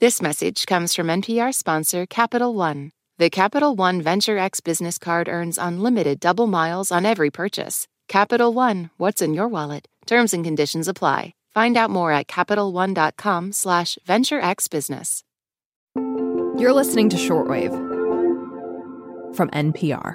This message comes from NPR sponsor Capital One. The Capital One Venture X business card earns unlimited double miles on every purchase. Capital One, what's in your wallet? Terms and conditions apply. Find out more at CapitalOne.com slash VentureXBusiness. You're listening to Shortwave from NPR.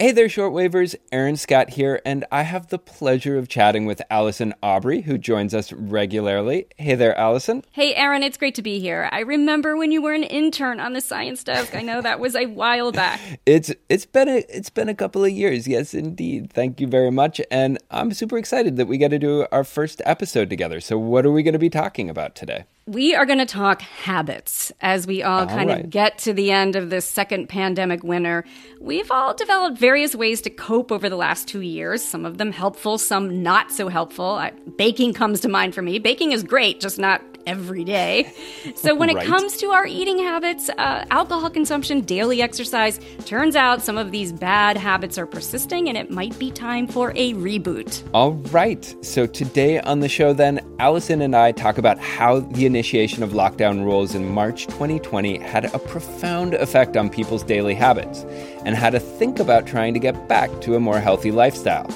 Hey there, shortwavers. Aaron Scott here, and I have the pleasure of chatting with Allison Aubrey, who joins us regularly. Hey there, Allison. Hey, Aaron, it's great to be here. I remember when you were an intern on the science desk. I know that was a while back. it's it's been a it's been a couple of years, yes, indeed. Thank you very much, and I'm super excited that we got to do our first episode together. So, what are we going to be talking about today? We are going to talk habits as we all, all kind right. of get to the end of this second pandemic winter. We've all developed various ways to cope over the last two years, some of them helpful, some not so helpful. I, baking comes to mind for me. Baking is great, just not every day. So, when right. it comes to our eating habits, uh, alcohol consumption, daily exercise, turns out some of these bad habits are persisting and it might be time for a reboot. All right. So, today on the show, then, Allison and I talk about how the initiation of lockdown rules in March 2020 had a profound effect on people's daily habits and how to think about trying to get back to a more healthy lifestyle.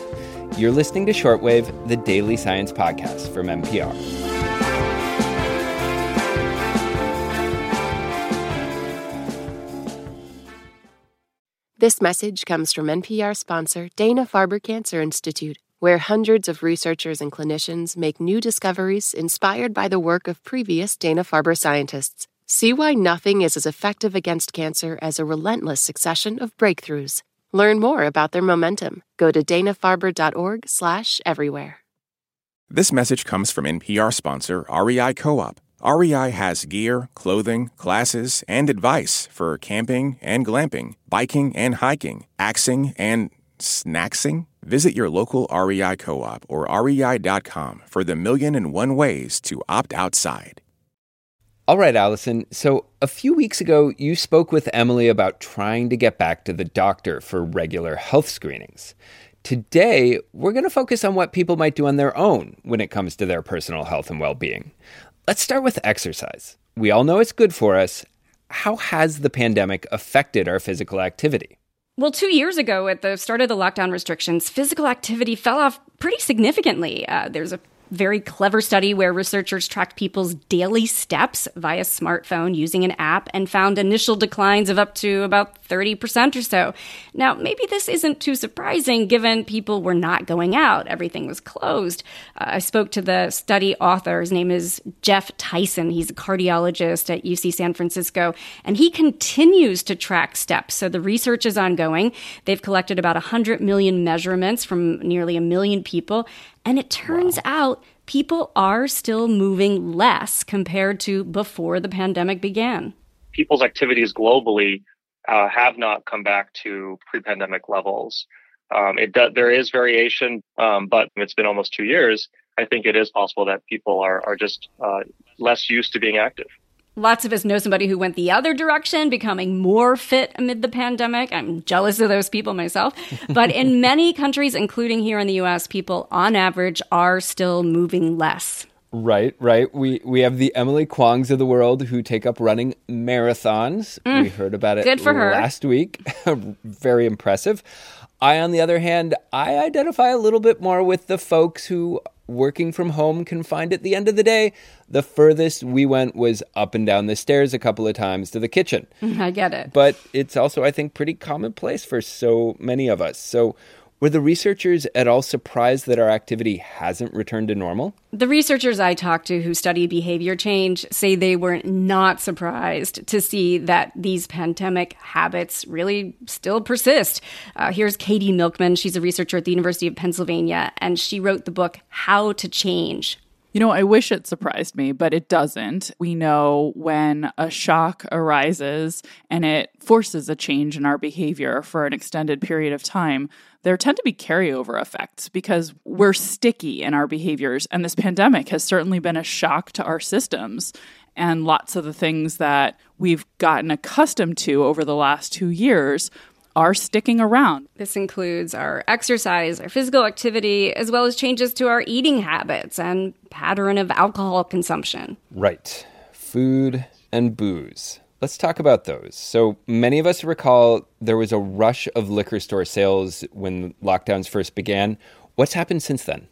You're listening to Shortwave, the daily science podcast from NPR. This message comes from NPR sponsor Dana Farber Cancer Institute, where hundreds of researchers and clinicians make new discoveries inspired by the work of previous Dana Farber scientists. See why nothing is as effective against cancer as a relentless succession of breakthroughs. Learn more about their momentum. Go to danafarber.org/everywhere. This message comes from NPR sponsor REI Co-op. REI has gear, clothing, classes, and advice for camping and glamping, biking and hiking, axing and snacksing. Visit your local REI co op or rei.com for the million and one ways to opt outside. All right, Allison. So, a few weeks ago, you spoke with Emily about trying to get back to the doctor for regular health screenings. Today, we're going to focus on what people might do on their own when it comes to their personal health and well being. Let's start with exercise. We all know it's good for us. How has the pandemic affected our physical activity? Well, two years ago, at the start of the lockdown restrictions, physical activity fell off pretty significantly. Uh, there's a very clever study where researchers tracked people's daily steps via smartphone using an app and found initial declines of up to about 30% or so. Now, maybe this isn't too surprising given people were not going out, everything was closed. Uh, I spoke to the study author. His name is Jeff Tison. He's a cardiologist at UC San Francisco, and he continues to track steps. So the research is ongoing. They've collected about 100 million measurements from nearly a million people. And it turns wow. out people are still moving less compared to before the pandemic began. People's activities globally uh, have not come back to pre-pandemic levels. Um, it do, there is variation, um, but it's been almost two years. I think it is possible that people are are just uh, less used to being active. Lots of us know somebody who went the other direction, becoming more fit amid the pandemic. I'm jealous of those people myself. But in many countries, including here in the US, people on average are still moving less. Right, right. We we have the Emily Kwongs of the world who take up running marathons. Mm, we heard about it good for her. last week. Very impressive. I, on the other hand, I identify a little bit more with the folks who working from home confined at the end of the day, the furthest we went was up and down the stairs a couple of times to the kitchen. I get it. But it's also, I think, pretty commonplace for so many of us. So were the researchers at all surprised that our activity hasn't returned to normal? The researchers I talked to who study behavior change say they were not surprised to see that these pandemic habits really still persist. Uh, here's Katie Milkman. She's a researcher at the University of Pennsylvania, and she wrote the book How to Change you know, I wish it surprised me, but it doesn't. We know when a shock arises and it forces a change in our behavior for an extended period of time, there tend to be carryover effects because we're sticky in our behaviors. And this pandemic has certainly been a shock to our systems. And lots of the things that we've gotten accustomed to over the last two years are sticking around. This includes our exercise, our physical activity, as well as changes to our eating habits and pattern of alcohol consumption. Right. food and booze. Let's talk about those. So, many of us recall there was a rush of liquor store sales when lockdowns first began. What's happened since then?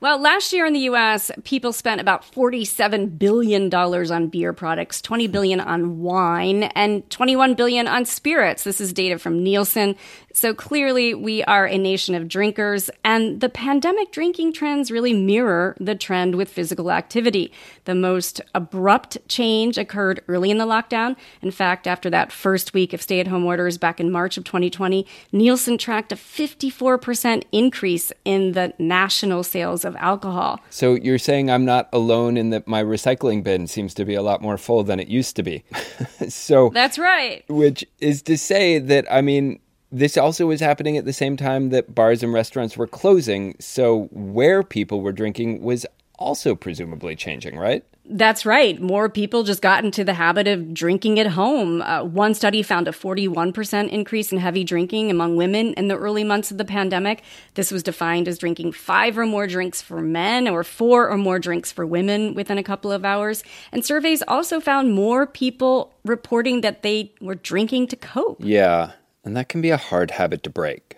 Well, last year in the US, people spent about $47 billion on beer products, 20 billion on wine, and 21 billion on spirits. This is data from Nielsen. So clearly, we are a nation of drinkers, and the pandemic drinking trends really mirror the trend with physical activity. The most abrupt change occurred early in the lockdown. In fact, after that first week of stay at home orders back in March of 2020, Nielsen tracked a 54% increase in the national sales of alcohol. So you're saying I'm not alone in that my recycling bin seems to be a lot more full than it used to be. so That's right. Which is to say that I mean this also was happening at the same time that bars and restaurants were closing, so where people were drinking was also presumably changing, right? That's right. More people just got into the habit of drinking at home. Uh, one study found a 41% increase in heavy drinking among women in the early months of the pandemic. This was defined as drinking five or more drinks for men or four or more drinks for women within a couple of hours. And surveys also found more people reporting that they were drinking to cope. Yeah, and that can be a hard habit to break.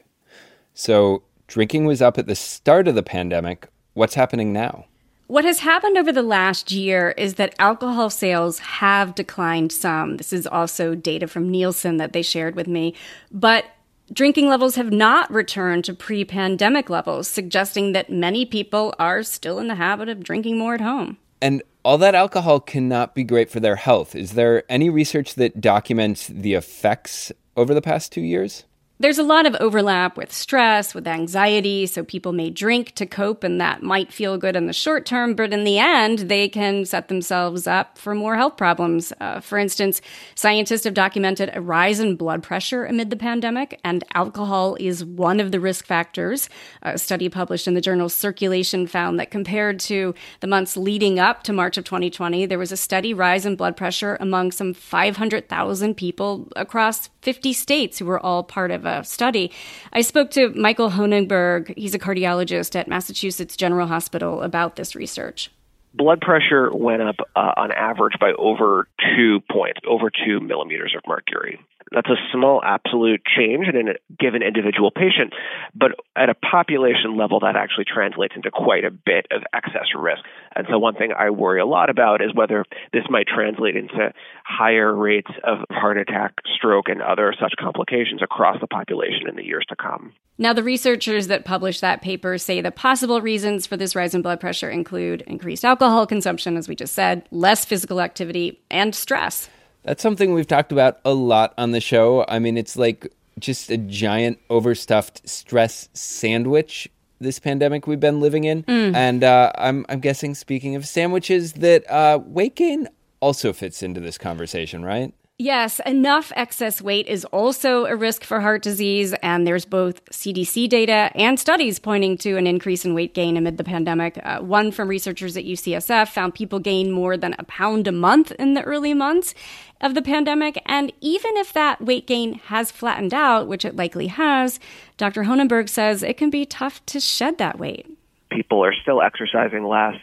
So, drinking was up at the start of the pandemic. What's happening now? What has happened over the last year is that alcohol sales have declined some. This is also data from Nielsen that they shared with me. But drinking levels have not returned to pre pandemic levels, suggesting that many people are still in the habit of drinking more at home. And all that alcohol cannot be great for their health. Is there any research that documents the effects over the past two years? There's a lot of overlap with stress, with anxiety, so people may drink to cope, and that might feel good in the short term, but in the end, they can set themselves up for more health problems. Uh, for instance, scientists have documented a rise in blood pressure amid the pandemic, and alcohol is one of the risk factors. A study published in the journal Circulation found that compared to the months leading up to March of 2020, there was a steady rise in blood pressure among some 500,000 people across 50 states who were all part of a study. I spoke to Michael Honigberg, he's a cardiologist at Massachusetts General Hospital, about this research. Blood pressure went up uh, on average by over two points, over two millimeters of mercury. That's a small absolute change in a given individual patient, but at a population level, that actually translates into quite a bit of excess risk. And so, one thing I worry a lot about is whether this might translate into higher rates of heart attack, stroke, and other such complications across the population in the years to come. Now, the researchers that published that paper say the possible reasons for this rise in blood pressure include increased alcohol consumption, as we just said, less physical activity, and stress. That's something we've talked about a lot on the show. I mean, it's like just a giant overstuffed stress sandwich this pandemic we've been living in. Mm. And uh, I'm, I'm guessing, speaking of sandwiches, that uh, weight gain also fits into this conversation, right? Yes, enough excess weight is also a risk for heart disease, and there's both CDC data and studies pointing to an increase in weight gain amid the pandemic. Uh, one from researchers at UCSF found people gain more than a pound a month in the early months of the pandemic, and even if that weight gain has flattened out, which it likely has, Dr. Honigberg says it can be tough to shed that weight. People are still exercising less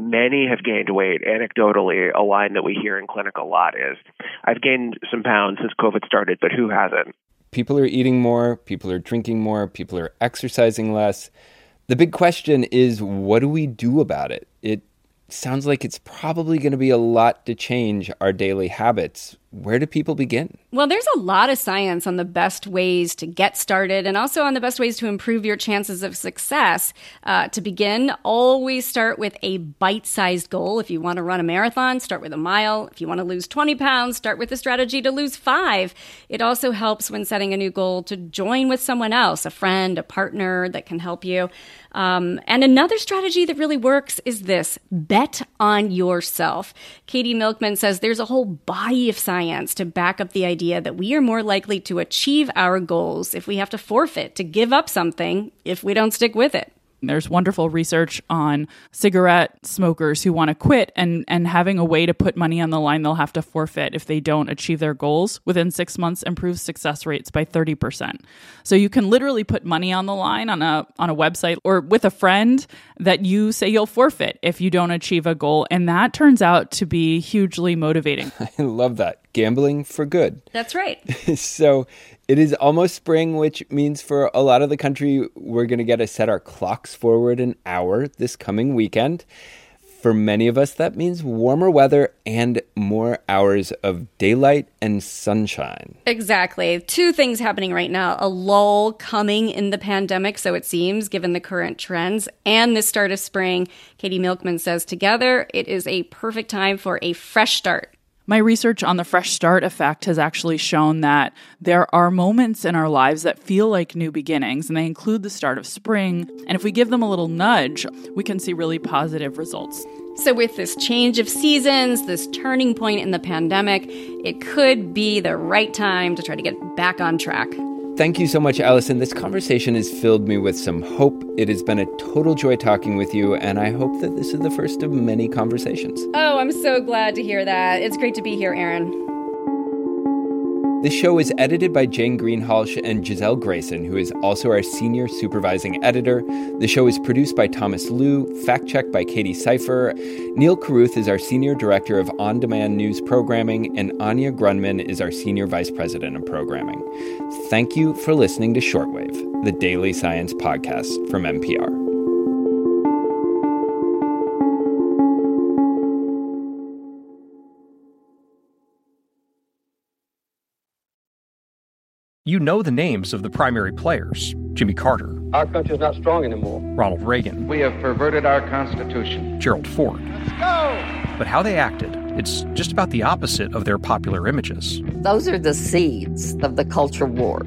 Many have gained weight. Anecdotally, a line that we hear in clinic a lot is, I've gained some pounds since COVID started, but who hasn't? People are eating more, people are drinking more, people are exercising less. The big question is, what do we do about it? It sounds like it's probably going to be a lot to change our daily habits. Where do people begin? Well, there's a lot of science on the best ways to get started and also on the best ways to improve your chances of success. Uh, to begin, always start with a bite sized goal. If you want to run a marathon, start with a mile. If you want to lose 20 pounds, start with a strategy to lose five. It also helps when setting a new goal to join with someone else, a friend, a partner that can help you. Um, and another strategy that really works is this bet on yourself. Katie Milkman says there's a whole body of science science to back up the idea that we are more likely to achieve our goals if we have to forfeit, to give up something if we don't stick with it. There's wonderful research on cigarette smokers who want to quit and, and having a way to put money on the line they'll have to forfeit if they don't achieve their goals within six months improves success rates by 30%. So you can literally put money on the line on a on a website or with a friend that you say you'll forfeit if you don't achieve a goal. And that turns out to be hugely motivating. I love that. Gambling for good. That's right. so it is almost spring, which means for a lot of the country, we're going to get to set our clocks forward an hour this coming weekend. For many of us, that means warmer weather and more hours of daylight and sunshine. Exactly. Two things happening right now a lull coming in the pandemic, so it seems, given the current trends, and the start of spring. Katie Milkman says together, it is a perfect time for a fresh start my research on the fresh start effect has actually shown that there are moments in our lives that feel like new beginnings, and they include the start of spring. And if we give them a little nudge, we can see really positive results. So, with this change of seasons, this turning point in the pandemic, it could be the right time to try to get back on track. Thank you so much, Allison. This conversation has filled me with some hope. It has been a total joy talking with you, and I hope that this is the first of many conversations. Oh, I'm so glad to hear that. It's great to be here, Aaron. This show is edited by Jane Greenhalgh and Gisele Grayson, who is also our senior supervising editor. The show is produced by Thomas Lu, fact checked by Katie Seifer. Neil Carruth is our senior director of on demand news programming, and Anya Grundmann is our senior vice president of programming. Thank you for listening to Shortwave, the daily science podcast from NPR. You know the names of the primary players Jimmy Carter. Our country's not strong anymore. Ronald Reagan. We have perverted our Constitution. Gerald Ford. Let's go! But how they acted, it's just about the opposite of their popular images. Those are the seeds of the culture war.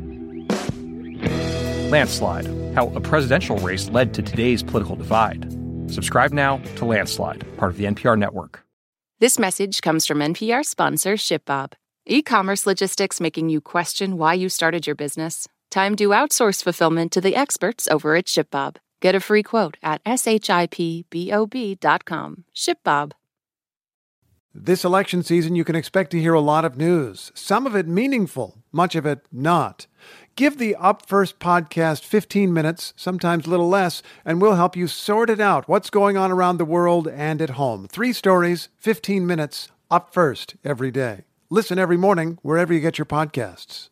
Landslide How a Presidential Race Led to Today's Political Divide. Subscribe now to Landslide, part of the NPR network. This message comes from NPR sponsor ShipBob. E commerce logistics making you question why you started your business? Time to outsource fulfillment to the experts over at ShipBob. Get a free quote at shipbob.com. ShipBob. This election season, you can expect to hear a lot of news, some of it meaningful, much of it not. Give the Up First podcast 15 minutes, sometimes a little less, and we'll help you sort it out what's going on around the world and at home. Three stories, 15 minutes, up first every day. Listen every morning wherever you get your podcasts.